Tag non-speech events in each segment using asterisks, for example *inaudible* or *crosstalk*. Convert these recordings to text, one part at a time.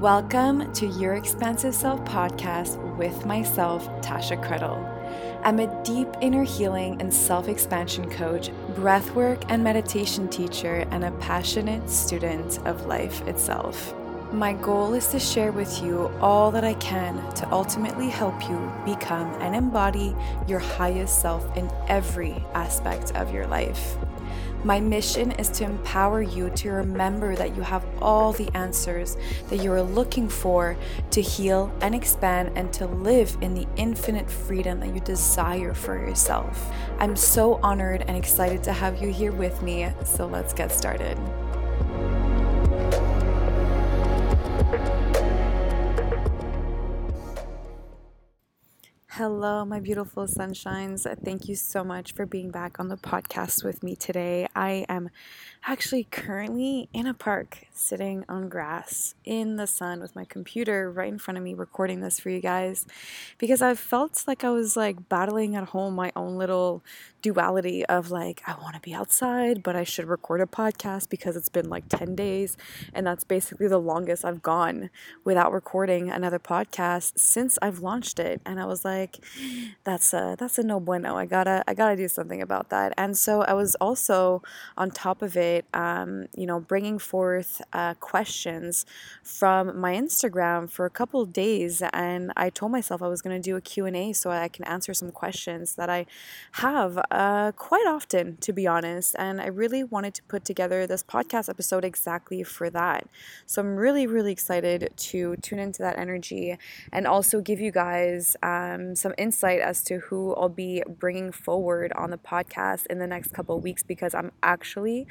Welcome to Your Expansive Self podcast with myself, Tasha Credle. I'm a deep inner healing and self expansion coach, breathwork and meditation teacher, and a passionate student of life itself. My goal is to share with you all that I can to ultimately help you become and embody your highest self in every aspect of your life. My mission is to empower you to remember that you have all the answers that you are looking for to heal and expand and to live in the infinite freedom that you desire for yourself. I'm so honored and excited to have you here with me, so let's get started. Hello, my beautiful sunshines. Thank you so much for being back on the podcast with me today. I am actually currently in a park sitting on grass in the sun with my computer right in front of me recording this for you guys because I felt like I was like battling at home my own little duality of like I want to be outside but I should record a podcast because it's been like 10 days and that's basically the longest I've gone without recording another podcast since I've launched it and I was like that's a that's a no bueno. I got to I got to do something about that. And so I was also on top of it um, you know, bringing forth uh, questions from my Instagram for a couple days, and I told myself I was going to do a Q and A so I can answer some questions that I have uh, quite often, to be honest. And I really wanted to put together this podcast episode exactly for that. So I'm really, really excited to tune into that energy and also give you guys um, some insight as to who I'll be bringing forward on the podcast in the next couple weeks because I'm actually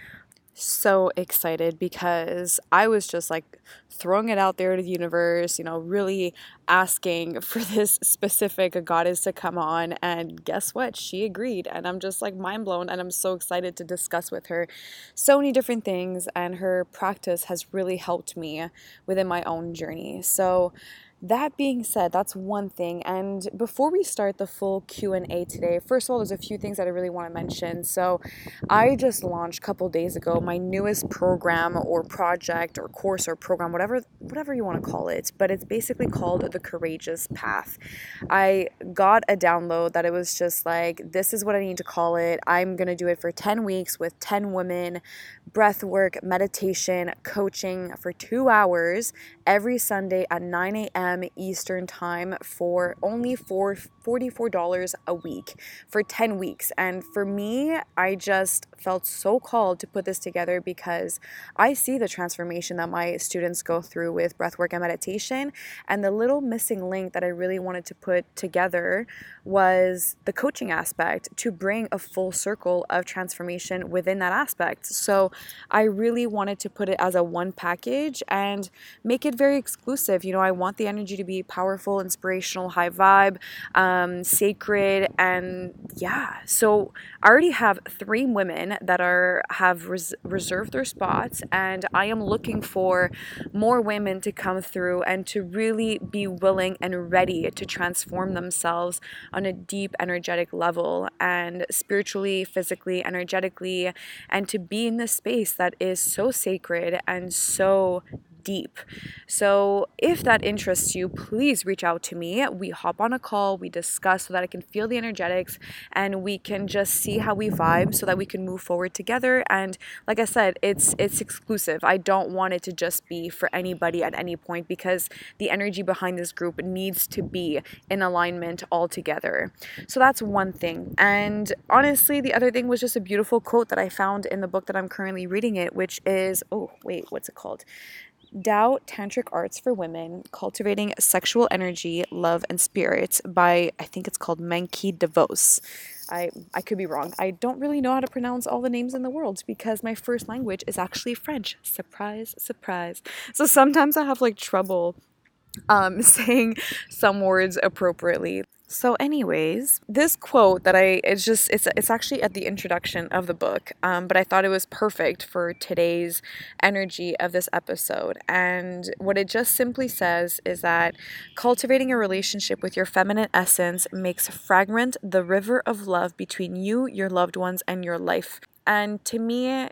so excited because I was just like throwing it out there to the universe, you know, really asking *laughs* for this specific goddess to come on. And guess what? She agreed. And I'm just like mind blown. And I'm so excited to discuss with her so many different things. And her practice has really helped me within my own journey. So, that being said that's one thing and before we start the full q&a today first of all there's a few things that i really want to mention. So i just launched a couple days ago my newest program or project or course or program whatever whatever you want to call it but it's basically called the courageous path. I got a download that it was just like this is what i need to call it. I'm going to do it for 10 weeks with 10 women breath work meditation coaching for two hours every sunday at 9 a.m Eastern Time for only for $44 a week for 10 weeks. And for me, I just felt so called to put this together because I see the transformation that my students go through with breathwork and meditation. And the little missing link that I really wanted to put together was the coaching aspect to bring a full circle of transformation within that aspect. So I really wanted to put it as a one package and make it very exclusive. You know, I want the energy to be powerful, inspirational, high vibe, um, sacred, and yeah. So I already have three women that are have res- reserved their spots, and I am looking for more women to come through and to really be willing and ready to transform themselves on a deep energetic level and spiritually, physically, energetically, and to be in this space that is so sacred and so deep. So, if that interests you, please reach out to me. We hop on a call, we discuss so that I can feel the energetics and we can just see how we vibe so that we can move forward together. And like I said, it's it's exclusive. I don't want it to just be for anybody at any point because the energy behind this group needs to be in alignment all together. So that's one thing. And honestly, the other thing was just a beautiful quote that I found in the book that I'm currently reading it, which is oh, wait, what's it called? Tao Tantric Arts for Women Cultivating Sexual Energy, Love, and Spirit by, I think it's called Manki DeVos. I, I could be wrong. I don't really know how to pronounce all the names in the world because my first language is actually French. Surprise, surprise. So sometimes I have like trouble um, *laughs* saying some words appropriately. So, anyways, this quote that I it's just it's it's actually at the introduction of the book, um, but I thought it was perfect for today's energy of this episode. And what it just simply says is that cultivating a relationship with your feminine essence makes fragrant the river of love between you, your loved ones, and your life. And to me,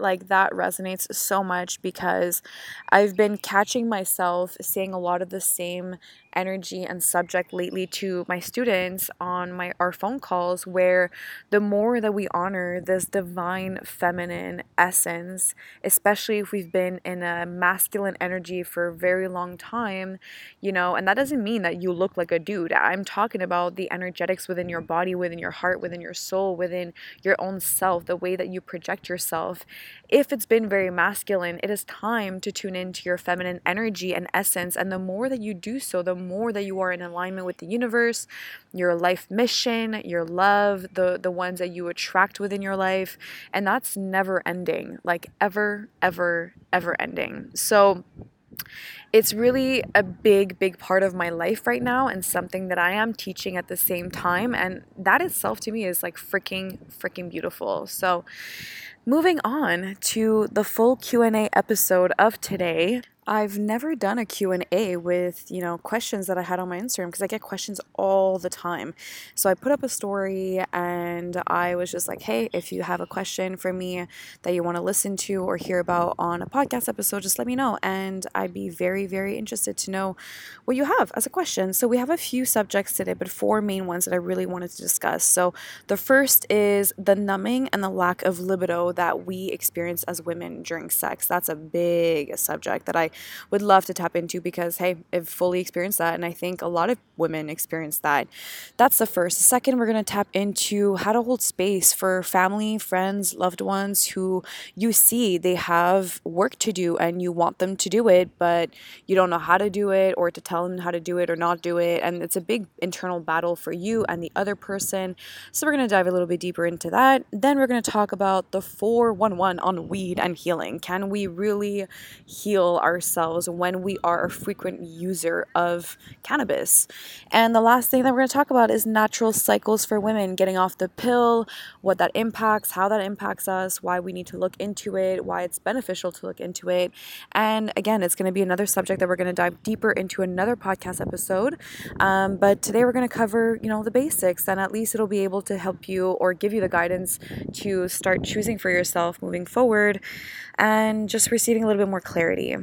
like that resonates so much because I've been catching myself saying a lot of the same energy and subject lately to my students on my our phone calls where the more that we honor this divine feminine essence especially if we've been in a masculine energy for a very long time you know and that doesn't mean that you look like a dude. I'm talking about the energetics within your body within your heart within your soul within your own self the way that you project yourself if it's been very masculine it is time to tune into your feminine energy and essence and the more that you do so the more that you are in alignment with the universe, your life mission, your love, the the ones that you attract within your life, and that's never ending, like ever ever ever ending. So it's really a big, big part of my life right now and something that I am teaching at the same time. And that itself to me is like freaking, freaking beautiful. So moving on to the full Q&A episode of today. I've never done a Q&A with, you know, questions that I had on my Instagram because I get questions all the time. So I put up a story and I was just like, "Hey, if you have a question for me that you want to listen to or hear about on a podcast episode, just let me know." And I'd be very very interested to know what you have as a question. So we have a few subjects today, but four main ones that I really wanted to discuss. So the first is the numbing and the lack of libido that we experience as women during sex. That's a big subject that I would love to tap into because, hey, I've fully experienced that. And I think a lot of women experience that. That's the first. The second, we're going to tap into how to hold space for family, friends, loved ones who you see they have work to do and you want them to do it, but you don't know how to do it or to tell them how to do it or not do it. And it's a big internal battle for you and the other person. So we're going to dive a little bit deeper into that. Then we're going to talk about the 411 on weed and healing. Can we really heal ourselves? Ourselves when we are a frequent user of cannabis. And the last thing that we're going to talk about is natural cycles for women, getting off the pill, what that impacts, how that impacts us, why we need to look into it, why it's beneficial to look into it. And again, it's going to be another subject that we're going to dive deeper into another podcast episode. Um, but today we're going to cover, you know, the basics, and at least it'll be able to help you or give you the guidance to start choosing for yourself moving forward and just receiving a little bit more clarity.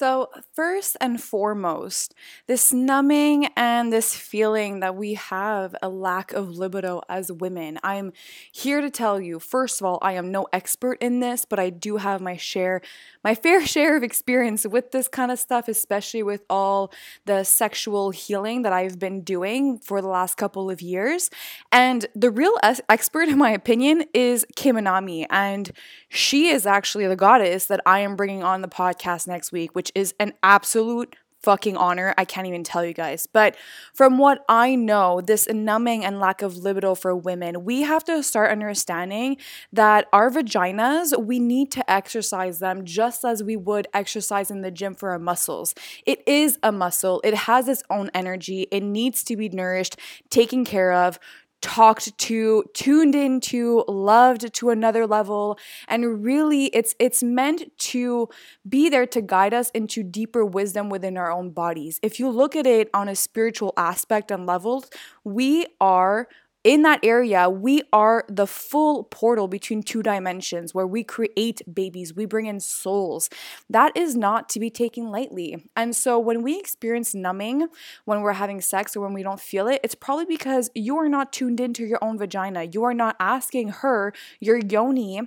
So, first and foremost, this numbing and this feeling that we have a lack of libido as women. I'm here to tell you, first of all, I am no expert in this, but I do have my share, my *laughs* fair share of experience with this kind of stuff, especially with all the sexual healing that I've been doing for the last couple of years. And the real es- expert, in my opinion, is Kim Anami. And she is actually the goddess that I am bringing on the podcast next week, which is an absolute fucking honor. I can't even tell you guys. But from what I know, this numbing and lack of libido for women, we have to start understanding that our vaginas, we need to exercise them just as we would exercise in the gym for our muscles. It is a muscle, it has its own energy, it needs to be nourished, taken care of talked to tuned into loved to another level. And really it's it's meant to be there to guide us into deeper wisdom within our own bodies. If you look at it on a spiritual aspect and levels we are in that area, we are the full portal between two dimensions where we create babies, we bring in souls. That is not to be taken lightly. And so when we experience numbing when we're having sex or when we don't feel it, it's probably because you are not tuned into your own vagina. You are not asking her, your yoni,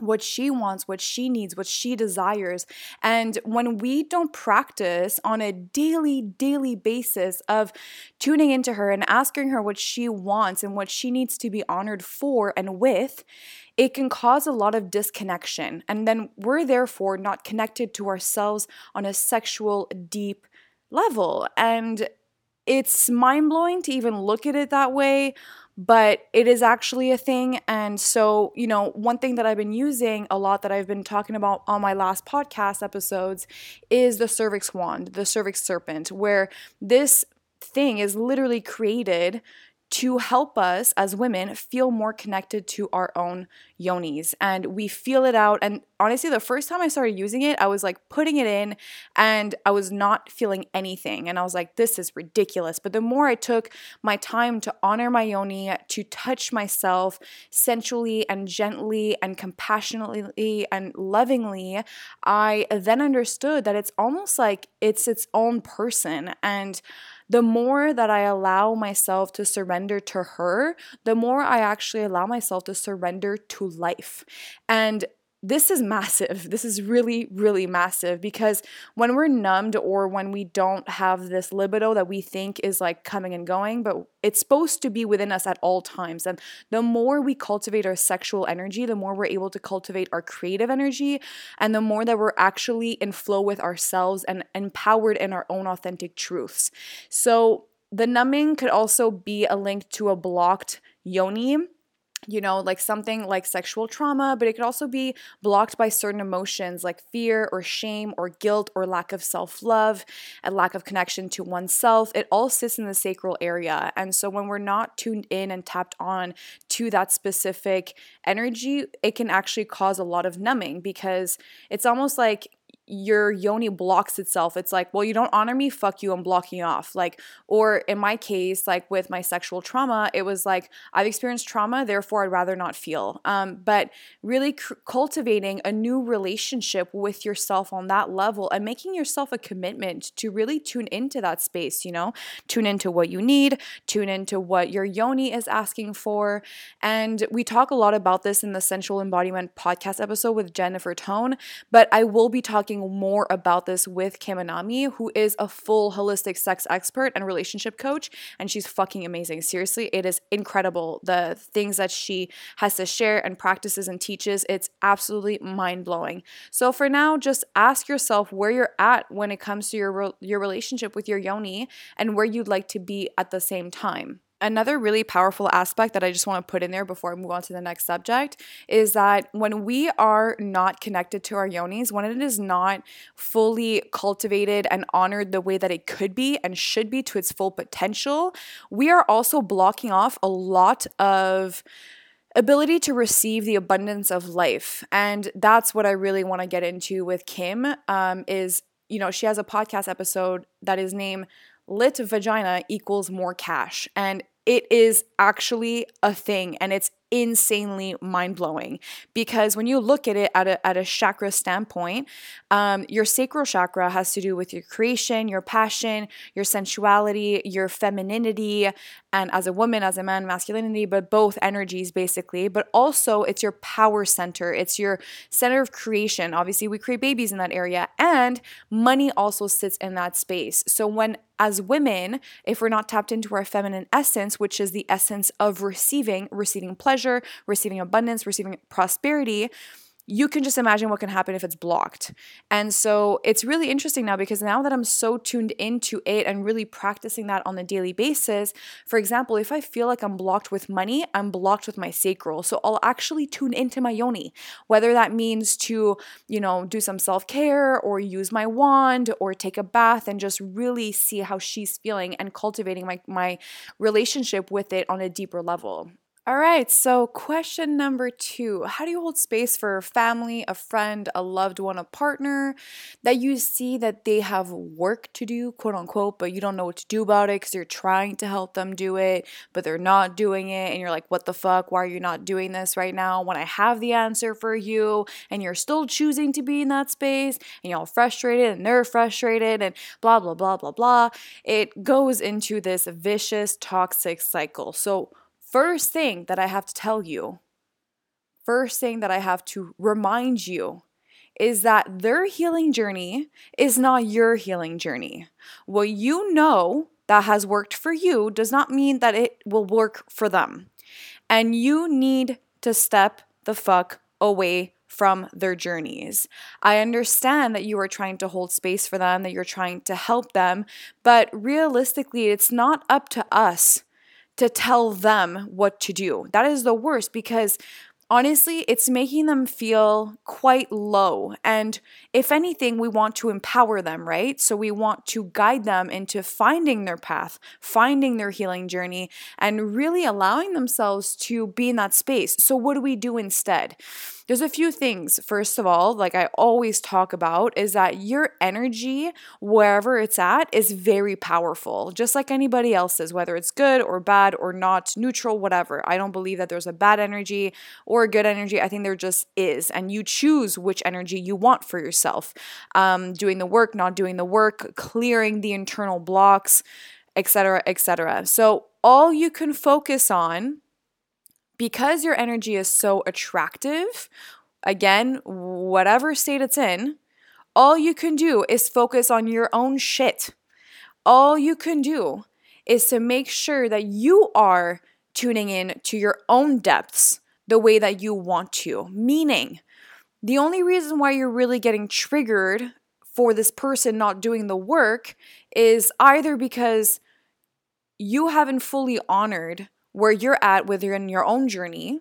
what she wants, what she needs, what she desires. And when we don't practice on a daily, daily basis of tuning into her and asking her what she wants and what she needs to be honored for and with, it can cause a lot of disconnection. And then we're therefore not connected to ourselves on a sexual, deep level. And it's mind blowing to even look at it that way but it is actually a thing. And so, you know, one thing that I've been using a lot that I've been talking about on my last podcast episodes is the cervix wand, the cervix serpent, where this thing is literally created to help us as women feel more connected to our own yonis. And we feel it out. And honestly, the first time I started using it, I was like putting it in and I was not feeling anything. And I was like, this is ridiculous. But the more I took my time to honor my yoni, to touch myself sensually and gently and compassionately and lovingly, I then understood that it's almost like it's its own person. And the more that I allow myself to surrender to her, the more I actually allow myself to surrender to life. And this is massive. This is really, really massive because when we're numbed or when we don't have this libido that we think is like coming and going, but it's supposed to be within us at all times. And the more we cultivate our sexual energy, the more we're able to cultivate our creative energy, and the more that we're actually in flow with ourselves and empowered in our own authentic truths. So, the numbing could also be a link to a blocked yoni you know, like something like sexual trauma, but it could also be blocked by certain emotions like fear or shame or guilt or lack of self love and lack of connection to oneself. It all sits in the sacral area. And so when we're not tuned in and tapped on to that specific energy, it can actually cause a lot of numbing because it's almost like your yoni blocks itself. It's like, well, you don't honor me, fuck you, I'm blocking you off. Like, or in my case, like with my sexual trauma, it was like, I've experienced trauma, therefore I'd rather not feel. Um, but really c- cultivating a new relationship with yourself on that level and making yourself a commitment to really tune into that space, you know, tune into what you need, tune into what your yoni is asking for. And we talk a lot about this in the Sensual Embodiment podcast episode with Jennifer Tone, but I will be talking talking more about this with Kim Anami, who is a full holistic sex expert and relationship coach, and she's fucking amazing. Seriously, it is incredible the things that she has to share and practices and teaches. It's absolutely mind blowing. So for now, just ask yourself where you're at when it comes to your your relationship with your yoni and where you'd like to be at the same time. Another really powerful aspect that I just want to put in there before I move on to the next subject is that when we are not connected to our yonis, when it is not fully cultivated and honored the way that it could be and should be to its full potential, we are also blocking off a lot of ability to receive the abundance of life. And that's what i really want to get into with kim um, is you know she has a podcast episode that is named lit vagina equals more cash. And it is actually a thing and it's insanely mind blowing because when you look at it at a, at a chakra standpoint, um, your sacral chakra has to do with your creation, your passion, your sensuality, your femininity, and as a woman, as a man, masculinity, but both energies basically. But also, it's your power center, it's your center of creation. Obviously, we create babies in that area, and money also sits in that space. So, when as women, if we're not tapped into our feminine essence, which is the essence of receiving, receiving pleasure, receiving abundance, receiving prosperity, you can just imagine what can happen if it's blocked. And so it's really interesting now because now that I'm so tuned into it and really practicing that on a daily basis, for example, if I feel like I'm blocked with money, I'm blocked with my sacral. So I'll actually tune into my yoni, whether that means to, you know, do some self care or use my wand or take a bath and just really see how she's feeling and cultivating my, my relationship with it on a deeper level. All right, so question number two How do you hold space for a family, a friend, a loved one, a partner that you see that they have work to do, quote unquote, but you don't know what to do about it because you're trying to help them do it, but they're not doing it, and you're like, what the fuck? Why are you not doing this right now when I have the answer for you? And you're still choosing to be in that space, and you're all frustrated, and they're frustrated, and blah, blah, blah, blah, blah. It goes into this vicious, toxic cycle. So, first thing that I have to tell you, first thing that I have to remind you is that their healing journey is not your healing journey. What you know that has worked for you does not mean that it will work for them. And you need to step the fuck away from their journeys. I understand that you are trying to hold space for them, that you're trying to help them, but realistically, it's not up to us to tell them what to do. That is the worst because honestly, it's making them feel quite low. And if anything, we want to empower them, right? So we want to guide them into finding their path, finding their healing journey, and really allowing themselves to be in that space. So, what do we do instead? There's a few things. First of all, like I always talk about, is that your energy, wherever it's at, is very powerful, just like anybody else's, whether it's good or bad or not, neutral, whatever. I don't believe that there's a bad energy or a good energy. I think there just is. And you choose which energy you want for yourself. Um, doing the work, not doing the work, clearing the internal blocks, etc., etc. So, all you can focus on because your energy is so attractive, again, whatever state it's in, all you can do is focus on your own shit. All you can do is to make sure that you are tuning in to your own depths the way that you want to. Meaning, the only reason why you're really getting triggered for this person not doing the work is either because you haven't fully honored where you're at within your own journey,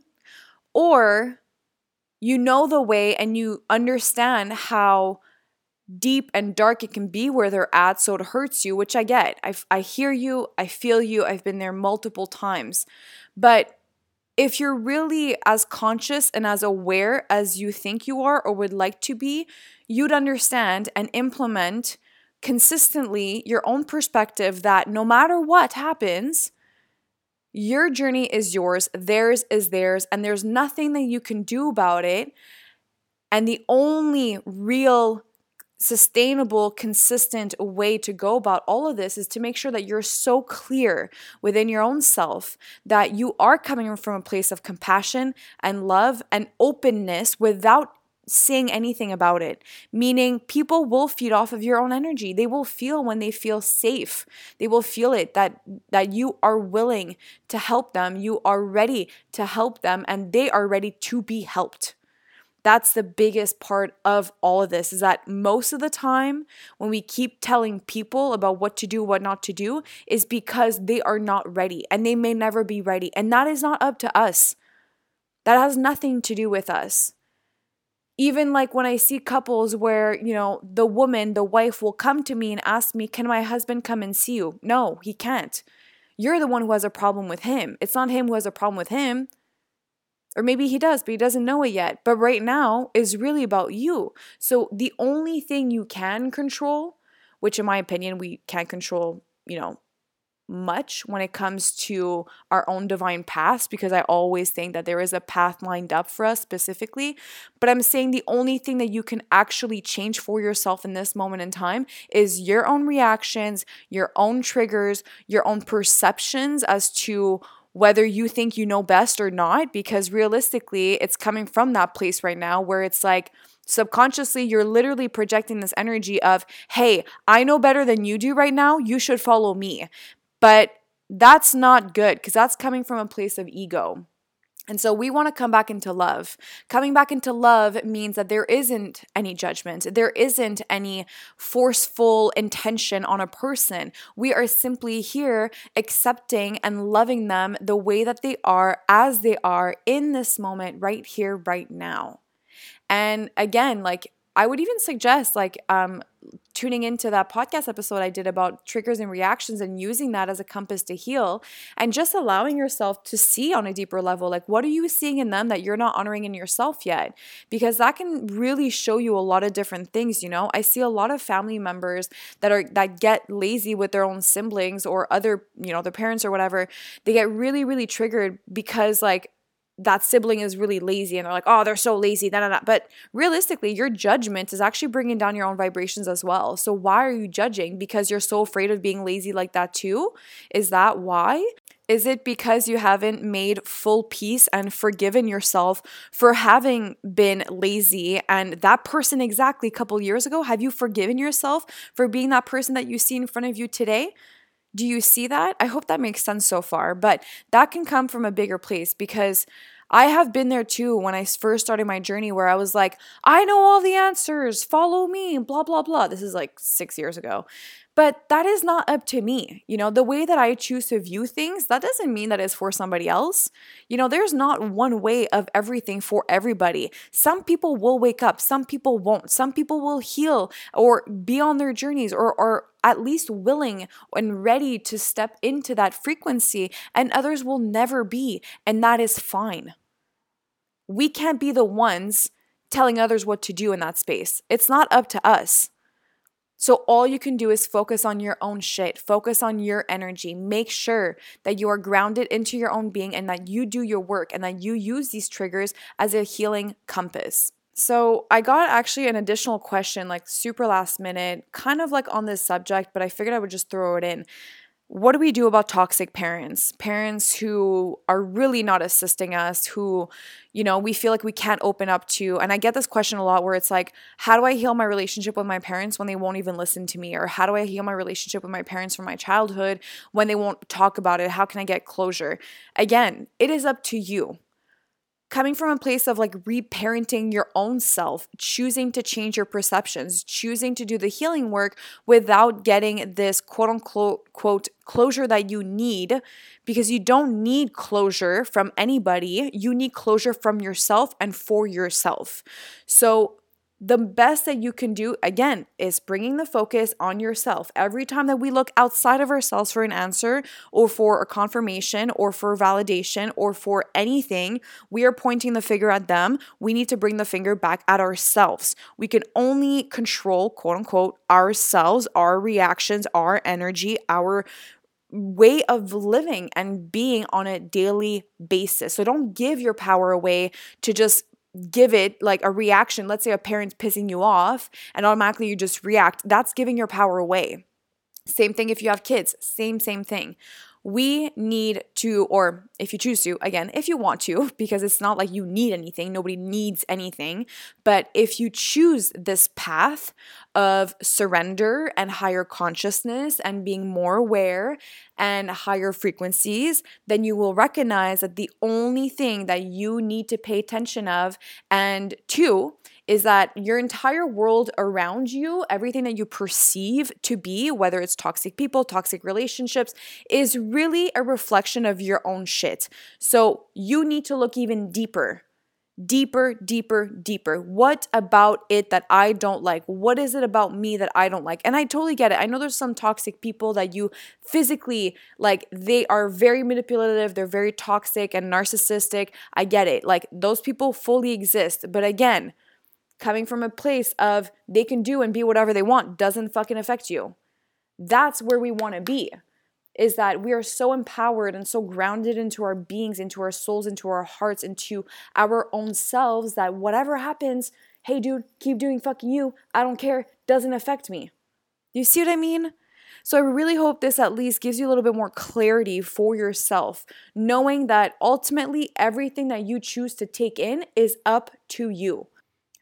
or you know the way and you understand how deep and dark it can be where they're at, so it hurts you, which I get. I, I hear you, I feel you, I've been there multiple times. But if you're really as conscious and as aware as you think you are or would like to be, you'd understand and implement consistently your own perspective that no matter what happens, your journey is yours, theirs is theirs, and there's nothing that you can do about it. And the only real sustainable, consistent way to go about all of this is to make sure that you're so clear within your own self that you are coming from a place of compassion and love and openness without saying anything about it meaning people will feed off of your own energy. They will feel when they feel safe. They will feel it that that you are willing to help them. You are ready to help them and they are ready to be helped. That's the biggest part of all of this is that most of the time when we keep telling people about what to do what not to do is because they are not ready and they may never be ready and that is not up to us. That has nothing to do with us even like when I see couples where, you know, the woman, the wife will come to me and ask me, Can my husband come and see you? No, he can't. You're the one who has a problem with him. It's not him who has a problem with him. Or maybe he does, but he doesn't know it yet. But right now is really about you. So the only thing you can control, which in my opinion, we can't control, you know, much when it comes to our own divine paths because I always think that there is a path lined up for us specifically. But I'm saying the only thing that you can actually change for yourself in this moment in time is your own reactions, your own triggers, your own perceptions as to whether you think you know best or not, because realistically, it's coming from that place right now where it's like, subconsciously you're literally projecting this energy of hey i know better than you do right now you should follow me but that's not good because that's coming from a place of ego. And so we want to come back into love. Coming back into love means that there isn't any judgment, there isn't any forceful intention on a person. We are simply here accepting and loving them the way that they are, as they are in this moment, right here, right now. And again, like I would even suggest like um, tuning into that podcast episode I did about triggers and reactions and using that as a compass to heal and just allowing yourself to see on a deeper level like what are you seeing in them that you're not honoring in yourself yet? Because that can really show you a lot of different things you know? I see a lot of family members that are that get lazy with their own siblings or other you know their parents or whatever. They get really really triggered because like that sibling is really lazy and they're like, oh, they're so lazy. Nah, nah, nah. But realistically, your judgment is actually bringing down your own vibrations as well. So why are you judging? Because you're so afraid of being lazy like that too? Is that why? Is it because you haven't made full peace and forgiven yourself for having been lazy and that person exactly a couple years ago? Have you forgiven yourself for being that person that you see in front of you today? Do you see that? I hope that makes sense so far, but that can come from a bigger place because I have been there too when I first started my journey where I was like, I know all the answers, follow me, blah, blah, blah. This is like six years ago. But that is not up to me. You know, the way that I choose to view things, that doesn't mean that it's for somebody else. You know, there's not one way of everything for everybody. Some people will wake up, some people won't. Some people will heal or be on their journeys or, or at least willing and ready to step into that frequency, and others will never be. And that is fine. We can't be the ones telling others what to do in that space. It's not up to us. So, all you can do is focus on your own shit, focus on your energy. Make sure that you are grounded into your own being and that you do your work and that you use these triggers as a healing compass. So, I got actually an additional question, like super last minute, kind of like on this subject, but I figured I would just throw it in what do we do about toxic parents? Parents who are really not assisting us, who, you know, we feel like we can't open up to. And I get this question a lot where it's like, how do I heal my relationship with my parents when they won't even listen to me? Or how do I heal my relationship with my parents from my childhood when they won't talk about it? How can I get closure? Again, it is up to you coming from a place of like reparenting your own self, choosing to change your perceptions, choosing to do the healing work without getting this quote unquote quote closure that you need because you don't need closure from anybody. You need closure from yourself and for yourself. So the best that you can do, again, is bringing the focus on yourself. Every time that we look outside of ourselves for an answer or for a confirmation or for validation or for anything, we are pointing the finger at them. We need to bring the finger back at ourselves. We can only control, quote unquote, ourselves, our reactions, our energy, our way of living and being on a daily basis. So don't give your power away to just give it like a reaction. Let's say a parent's pissing you off and automatically you just react. That's giving your power away. Same thing if you have kids, same, same thing we need to, or if you choose to, again, if you want to, *laughs* because it's not like you need anything, nobody needs anything. But if you choose this path of surrender and higher consciousness and being more aware and higher frequencies, then you will recognize that the only thing that you need to pay attention of and to is that your entire world around you, everything that you perceive to be, whether it's toxic people, toxic relationships, is really a reflection of your own shit. So you need to look even deeper. Deeper, deeper, deeper. What about it that I don't like? What is it about me that I don't like? And I totally get it. I know there's some toxic people that you physically like, they are very manipulative, they're very toxic and narcissistic. I get it. Like, those people fully exist. But again, coming from a place of they can do and be whatever they want doesn't fucking affect you. That's where we want to be. Is that we are so empowered and so grounded into our beings, into our souls, into our hearts, into our own selves that whatever happens, hey dude, keep doing fucking you. I don't care. Doesn't affect me. You see what I mean? So I really hope this at least gives you a little bit more clarity for yourself, knowing that ultimately everything that you choose to take in is up to you.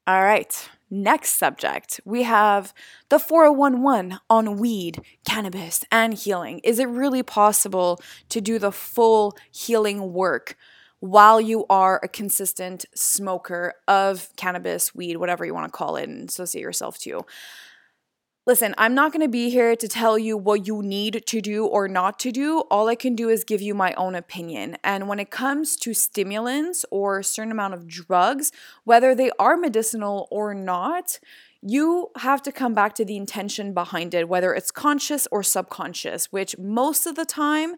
All right, next subject. We have the 411 on weed, cannabis, and healing. Is it really possible to do the full healing work while you are a consistent smoker of cannabis, weed, whatever you want to call it and associate yourself to? Listen, I'm not going to be here to tell you what you need to do or not to do. All I can do is give you my own opinion. And when it comes to stimulants or a certain amount of drugs, whether they are medicinal or not, you have to come back to the intention behind it, whether it's conscious or subconscious, which most of the time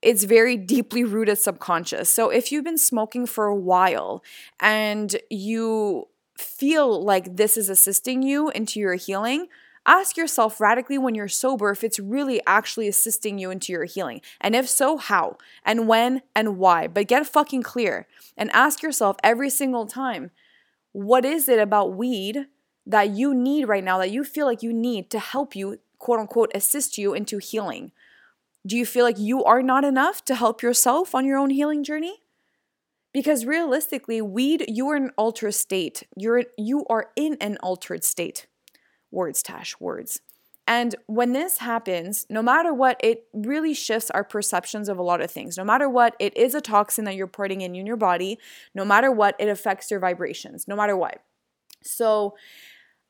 it's very deeply rooted subconscious. So if you've been smoking for a while and you feel like this is assisting you into your healing, ask yourself radically when you're sober if it's really actually assisting you into your healing. And if so, how? And when and why? But get fucking clear and ask yourself every single time what is it about weed that you need right now that you feel like you need to help you, quote unquote, assist you into healing? Do you feel like you are not enough to help yourself on your own healing journey? Because realistically, weed, you are in an altered state. You're you are in an altered state. Words, Tash, words. And when this happens, no matter what, it really shifts our perceptions of a lot of things. No matter what, it is a toxin that you're putting in in your body. No matter what, it affects your vibrations, no matter what. So,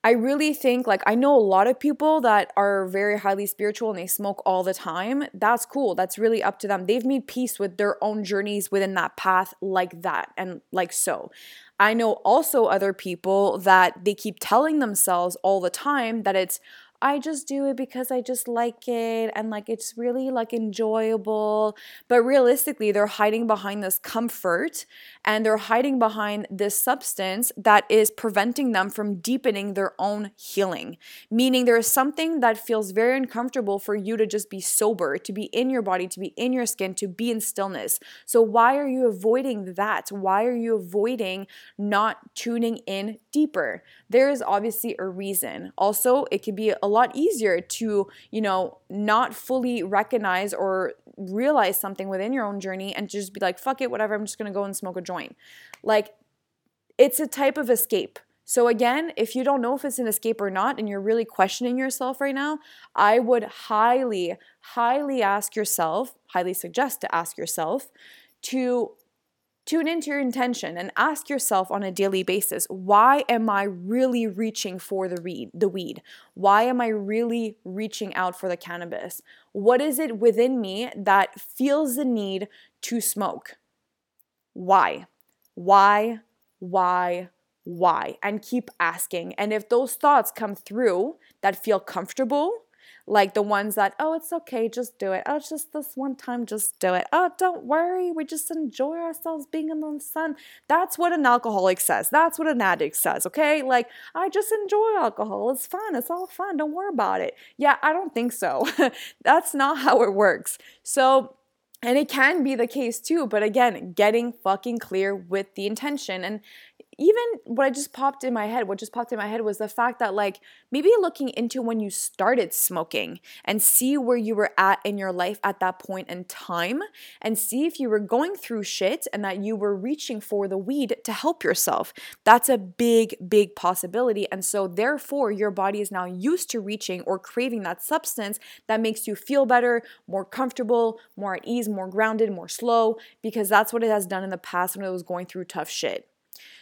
I really think like I know a lot of people that are very highly spiritual and they smoke all the time. That's cool. That's really up to them. They've made peace with their own journeys within that path like that and like so. I know also other people that they keep telling themselves all the time that it's I just do it because I just like it and like it's really like enjoyable. But realistically, they're hiding behind this comfort and they're hiding behind this substance that is preventing them from deepening their own healing. Meaning there is something that feels very uncomfortable for you to just be sober, to be in your body, to be in your skin, to be in stillness. So why are you avoiding that? Why are you avoiding not tuning in deeper? There is obviously a reason. Also, it can be a lot easier to, you know, not fully recognize or realize something within your own journey and just be like, fuck it, whatever, I'm just gonna go and smoke a joint. Like, it's a type of escape. So, again, if you don't know if it's an escape or not, and you're really questioning yourself right now, I would highly, highly ask yourself, highly suggest to ask yourself to Tune into your intention and ask yourself on a daily basis, why am I really reaching for the weed, the weed? Why am I really reaching out for the cannabis? What is it within me that feels the need to smoke? Why? Why? Why? Why? And keep asking. And if those thoughts come through that feel comfortable, like the ones that, oh, it's okay, just do it. Oh, it's just this one time, just do it. Oh, don't worry, we just enjoy ourselves being in the sun. That's what an alcoholic says. That's what an addict says, okay? Like, I just enjoy alcohol. It's fun. It's all fun. Don't worry about it. Yeah, I don't think so. *laughs* That's not how it works. So, and it can be the case too, but again, getting fucking clear with the intention. And even what I just popped in my head, what just popped in my head was the fact that, like, maybe looking into when you started smoking and see where you were at in your life at that point in time and see if you were going through shit and that you were reaching for the weed to help yourself. That's a big, big possibility. And so, therefore, your body is now used to reaching or craving that substance that makes you feel better, more comfortable, more at ease, more grounded, more slow, because that's what it has done in the past when it was going through tough shit.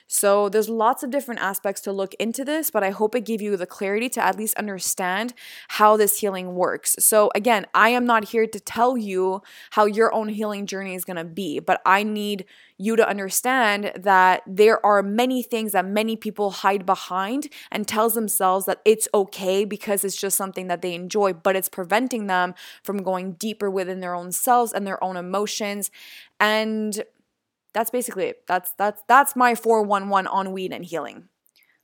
So there's lots of different aspects to look into this, but I hope it gave you the clarity to at least understand how this healing works. So again, I am not here to tell you how your own healing journey is going to be, but I need you to understand that there are many things that many people hide behind and tells themselves that it's okay because it's just something that they enjoy, but it's preventing them from going deeper within their own selves and their own emotions. And that's basically it. That's that's that's my 411 on weed and healing.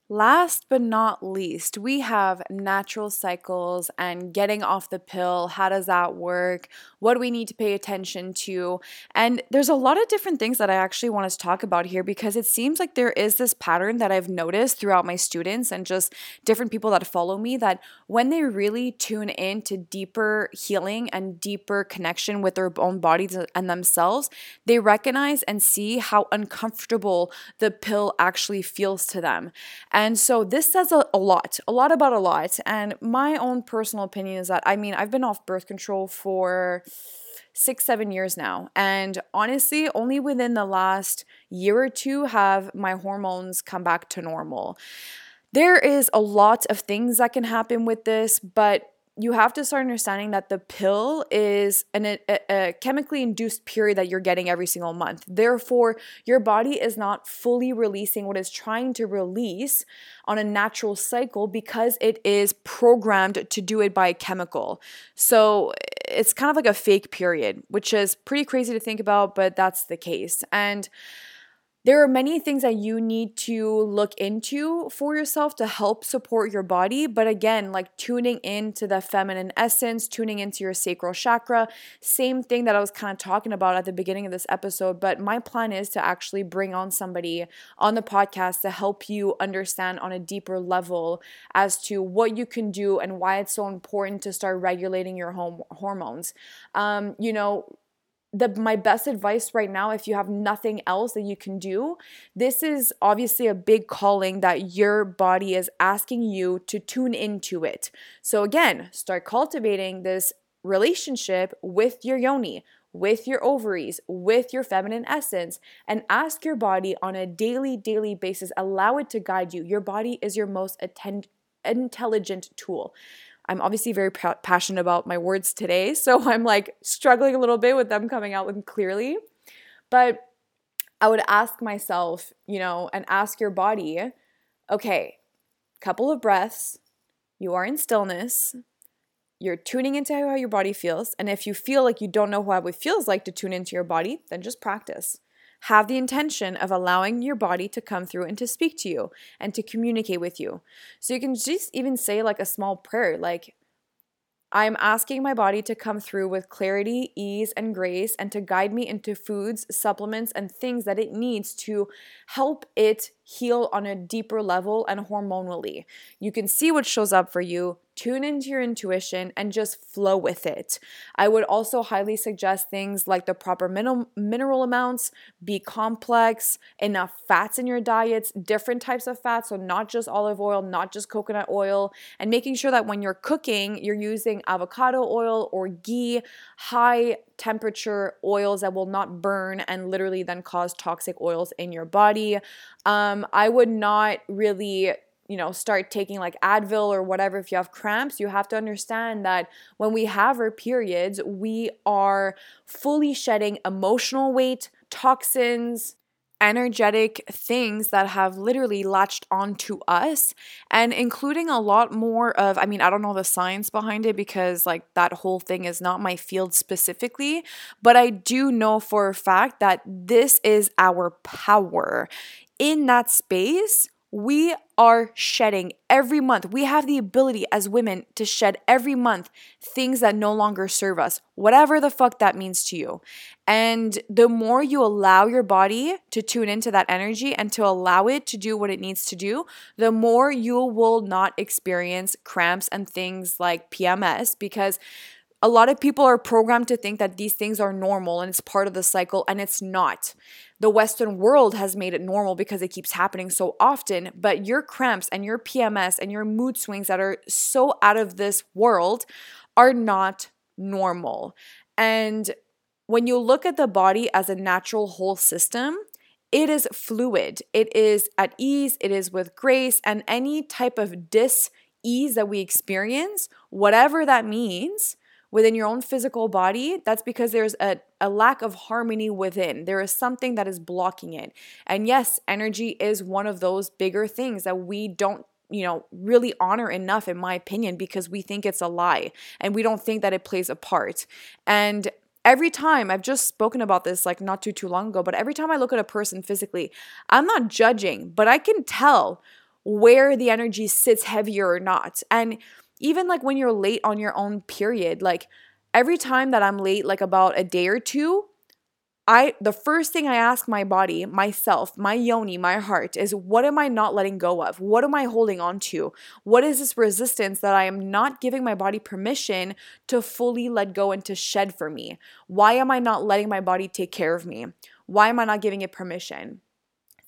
Last but not least, we have natural cycles and getting off the pill. How does that work? What do we need to pay attention to? And there's a lot of different things that I actually want to talk about here because it seems like there is this pattern that I've noticed throughout my students and just different people that follow me that when they really tune in to deeper healing and deeper connection with their own bodies and themselves, they recognize and see how uncomfortable the pill actually feels to them. And so this says a, a, lot, a lot about a lot. And my own personal opinion is that I mean, I've been off birth control for six, seven years now. And honestly, only within the last year or two have my hormones come back to normal. There is a lot of things that can happen with this, but you have to start understanding that the pill is an, a, a, chemically induced period that you're getting every single month. Therefore, your body is not fully releasing what it's trying to release on a natural cycle because it is programmed to do it by a chemical. So it's kind of like a fake period, which is pretty crazy to think about, but that's the case. And there are many things that you need to look into for yourself to help support your body. But again, like tuning into the feminine essence, tuning into your sacral chakra, same thing that I was kind of talking about at the beginning of this episode. But my plan is to actually bring on somebody on the podcast to help you understand on a deeper level as to what you can do and why it's so important to start regulating your home hormones. Um, you know, the my best advice right now if you have nothing else that you can do this is obviously a big calling that your body is asking you to tune into it. So again start cultivating this relationship with your yoni with your ovaries with your feminine essence and ask your body on a daily daily basis allow it to guide you. Your body is your most intelligent tool I'm obviously very pa- passionate about my words today, *laughs* so I'm like struggling a little bit with them coming out with clearly. But I would ask myself, you know, and ask your body, okay, couple of breaths, you are in stillness, you're tuning into how your body feels, and if you feel like you don't know how it feels like to tune into your body, then just practice have the intention of allowing your body to come through and to speak to you and to communicate with you. So you can just even say like a small prayer, like, I'm asking my body to come through with clarity, ease, and grace, and to guide me into foods, supplements, and things that it needs to help it heal on a deeper level and hormonally. You can see what shows up for you tune into your intuition and just flow with it. I would also highly suggest things like the proper mineral mineral amounts, B complex, enough fats in your diets, different types of fats, so not just olive oil, not just coconut oil, and making sure that when you're cooking, you're using avocado oil or ghee, high temperature oils that will not burn and literally then cause toxic oils in your body. Um, I would not really you know, start taking like Advil or whatever if you have cramps, you have to understand that when we have our periods, we are fully shedding emotional weight, toxins, energetic things that have literally latched onto us and including a lot more of I mean I don't know the science behind it because like that whole thing is not my field specifically but I do know for a fact that this is our power. In that space we are shedding every month. We have the ability as women to shed every month things that no longer serve us, whatever the fuck that means to you. And the more you allow your body to tune into that energy and to allow it to do what it needs to do, the more you will not experience cramps and things like PMS because a lot of people are programmed to think that these things are normal and it's part of the cycle, and it's not. The Western world has made it normal because it keeps happening so often, but your cramps and your PMS and your mood swings that are so out of this world are not normal. And when you look at the body as a natural whole system, it is fluid, it is at ease, it is with grace, and any type of dis ease that we experience, whatever that means, within your own physical body, that's because there's a, a lack of harmony within. There is something that is blocking it. And yes, energy is one of those bigger things that we don't you know, really honor enough, in my opinion, because we think it's a lie and we don't think that it plays a part. And every time I've just spoken about this like not too too long ago, but every time I look at a person physically, I'm not judging, but I can tell where the energy sits heavier or not. And even like when you're late on your own period, like every time that I'm late, like about a day or two, I the first thing I ask my body, myself, my yoni, my heart is what am I not letting go of? What am I holding on to? What is this resistance that I am not giving my body permission to fully let go and to shed for me? Why am I not letting my body take care of me? Why am I not giving it permission?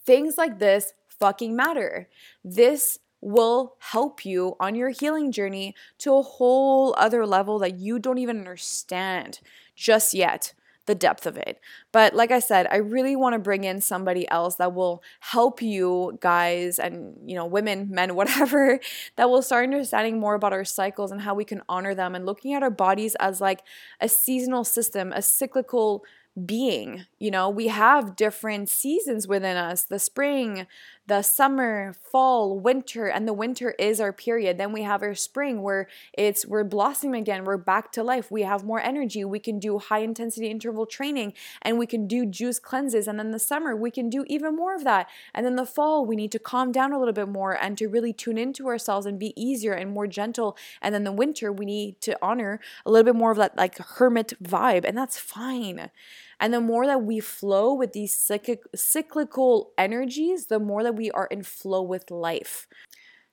Things like this fucking matter. This will help you on your healing journey to a whole other level that you don't even understand just yet the depth of it. But like I said, I really want to bring in somebody else that will help you guys and, you know, women, men, *laughs* whatever, that will start understanding more about our cycles and how we can honor them and looking at our bodies as like a seasonal system, a cyclical being. You know, we have different seasons within us the spring, the summer, fall, winter, and the winter is our period. Then we have our spring where it's we're blossoming again, we're back to life, we have more energy, we can do high intensity interval training, and we can do juice cleanses. And then the summer, we can do even more of that. And then the fall, we need to calm down a little bit more and to really tune into ourselves and be easier and more gentle. And then the winter, we need to honor a little bit more of that like hermit vibe, and that's fine. And the more that we flow with these cyclical energies, the more that we are in flow with life.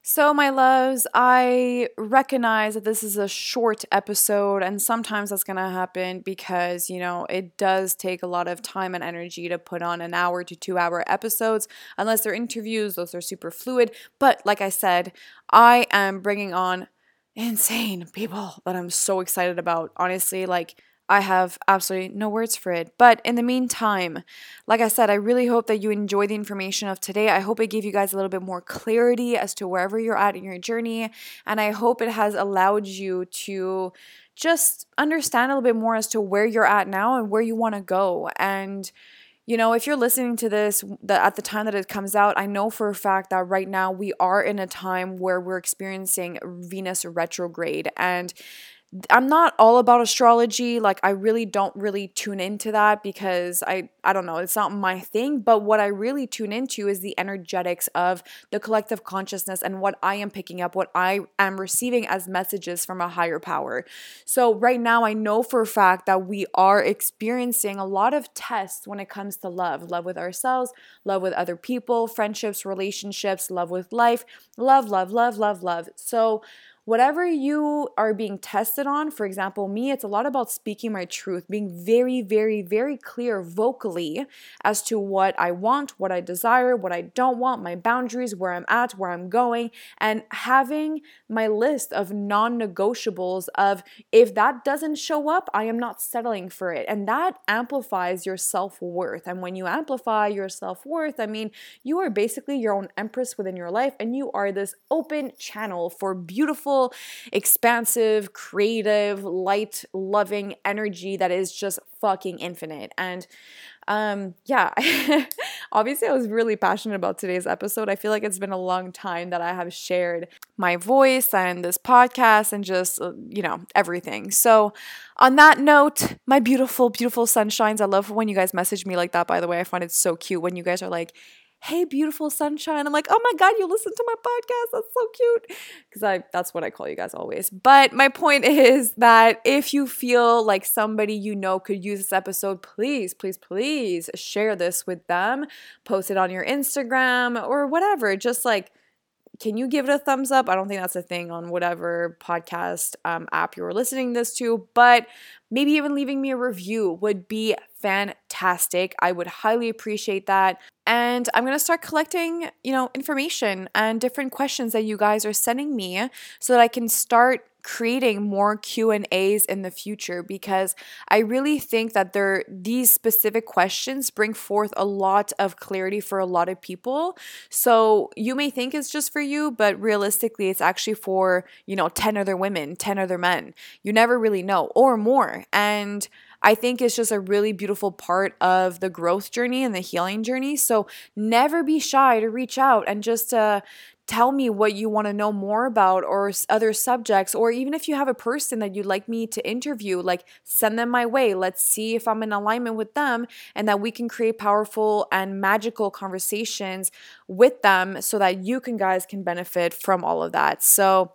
So, my loves, I recognize that this is a short episode, and sometimes that's gonna happen because, you know, it does take a lot of time and energy to put on an hour to two hour episodes, unless they're interviews, those are super fluid. But, like I said, I am bringing on insane people that I'm so excited about. Honestly, like, I have absolutely no words for it. But in the meantime, like I said, I really hope that you enjoy the information of today. I hope it gave you guys a little bit more clarity as to wherever you're at in your journey. And I hope it has allowed you to just understand a little bit more as to where you're at now and where you want to go. And you know, if you're listening to this at the time that it comes out, I know for a fact that right now we are in a time where we're experiencing Venus retrograde. And I'm not all about astrology. Like I really don't really tune into that because I I don't know, it's not my thing, but what I really tune into is the energetics of the collective consciousness and what I am picking up, what I am receiving as messages from a higher power. So right now I know for a fact that we are experiencing a lot of tests when it comes to love, love with ourselves, love with other people, friendships, relationships, love with life, love, love, love, love, love. So whatever you are being tested on, for example, me, it's a lot about speaking my truth, being very, very, very clear vocally as to what I want, what I desire, what I don't want, my boundaries, where I'm at, where I'm going, and having my list of non negotiables of if that doesn't show up, I am not settling for it. And that amplifies your self worth. And when you amplify your self worth, I mean, you are basically your own empress within your life, and you are this open channel for beautiful expansive, creative, light, loving energy that is just fucking infinite. And um yeah *laughs* obviously i was really passionate about today's episode. I feel like it's been a long time that i have shared my voice and this podcast and just uh, you know everything. So on that note my beautiful beautiful sunshines. I love when you guys message me like that by the way. I find it so cute when you guys are like hey beautiful sunshine i'm like oh my god you listen to my podcast that's so cute because i that's what i call you guys always but my point is that if you feel like somebody you know could use this episode please please please share this with them post it on your instagram or whatever just like can you give it a thumbs up? I don't think that's a thing on whatever podcast um, app you're listening this to, but maybe even leaving me a review would be fantastic. I would highly appreciate that. And I'm going to start collecting, you know, information and different questions that you guys are sending me so that I can start creating more Q&As in the future because I really think that there these specific questions bring forth a lot of clarity for a lot of people. So you may think it's just for you, but realistically it's actually for, you know, 10 other women, 10 other men. You never really know or more. And I think it's just a really beautiful part of the growth journey and the healing journey. So never be shy to reach out and just uh, tell me what you want to know more about or other subjects or even if you have a person that you'd like me to interview like send them my way let's see if i'm in alignment with them and that we can create powerful and magical conversations with them so that you can guys can benefit from all of that so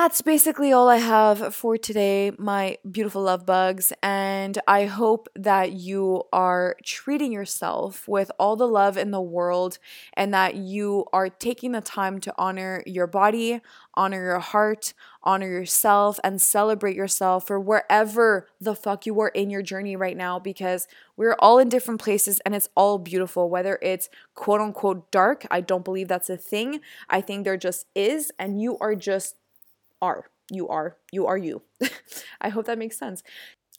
that's basically all I have for today, my beautiful love bugs. And I hope that you are treating yourself with all the love in the world and that you are taking the time to honor your body, honor your heart, honor yourself, and celebrate yourself for wherever the fuck you are in your journey right now because we're all in different places and it's all beautiful. Whether it's quote unquote dark, I don't believe that's a thing. I think there just is, and you are just are. You are. You are you. *laughs* I hope that makes sense.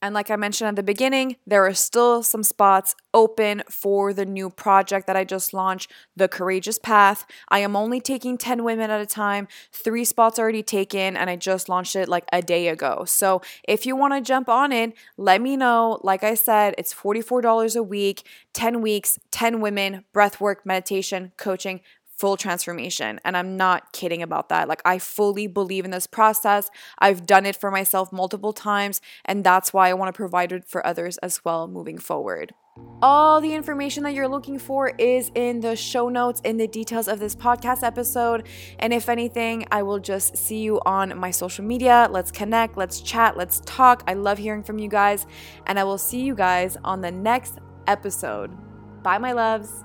And like I mentioned at the beginning, there are still some spots open for the new project that I just launched, The Courageous Path. I am only taking 10 women at a time. Three spots already taken, and I just launched it like a day ago. So if you want to jump on it, let me know. Like I said, it's $44 a week, 10 weeks, 10 women, breathwork, meditation, coaching, full transformation. And I'm not kidding about that. Like, I fully believe in this process. I've done it for myself multiple times, and that's why I want to provide it for others as well moving forward. All the information that you're looking for is in the show notes, in the details of this podcast episode. And if anything, I will just see you on my social media. Let's connect, let's chat, let's talk. I love hearing from you guys. And I will see you guys on the next episode. Bye, my loves.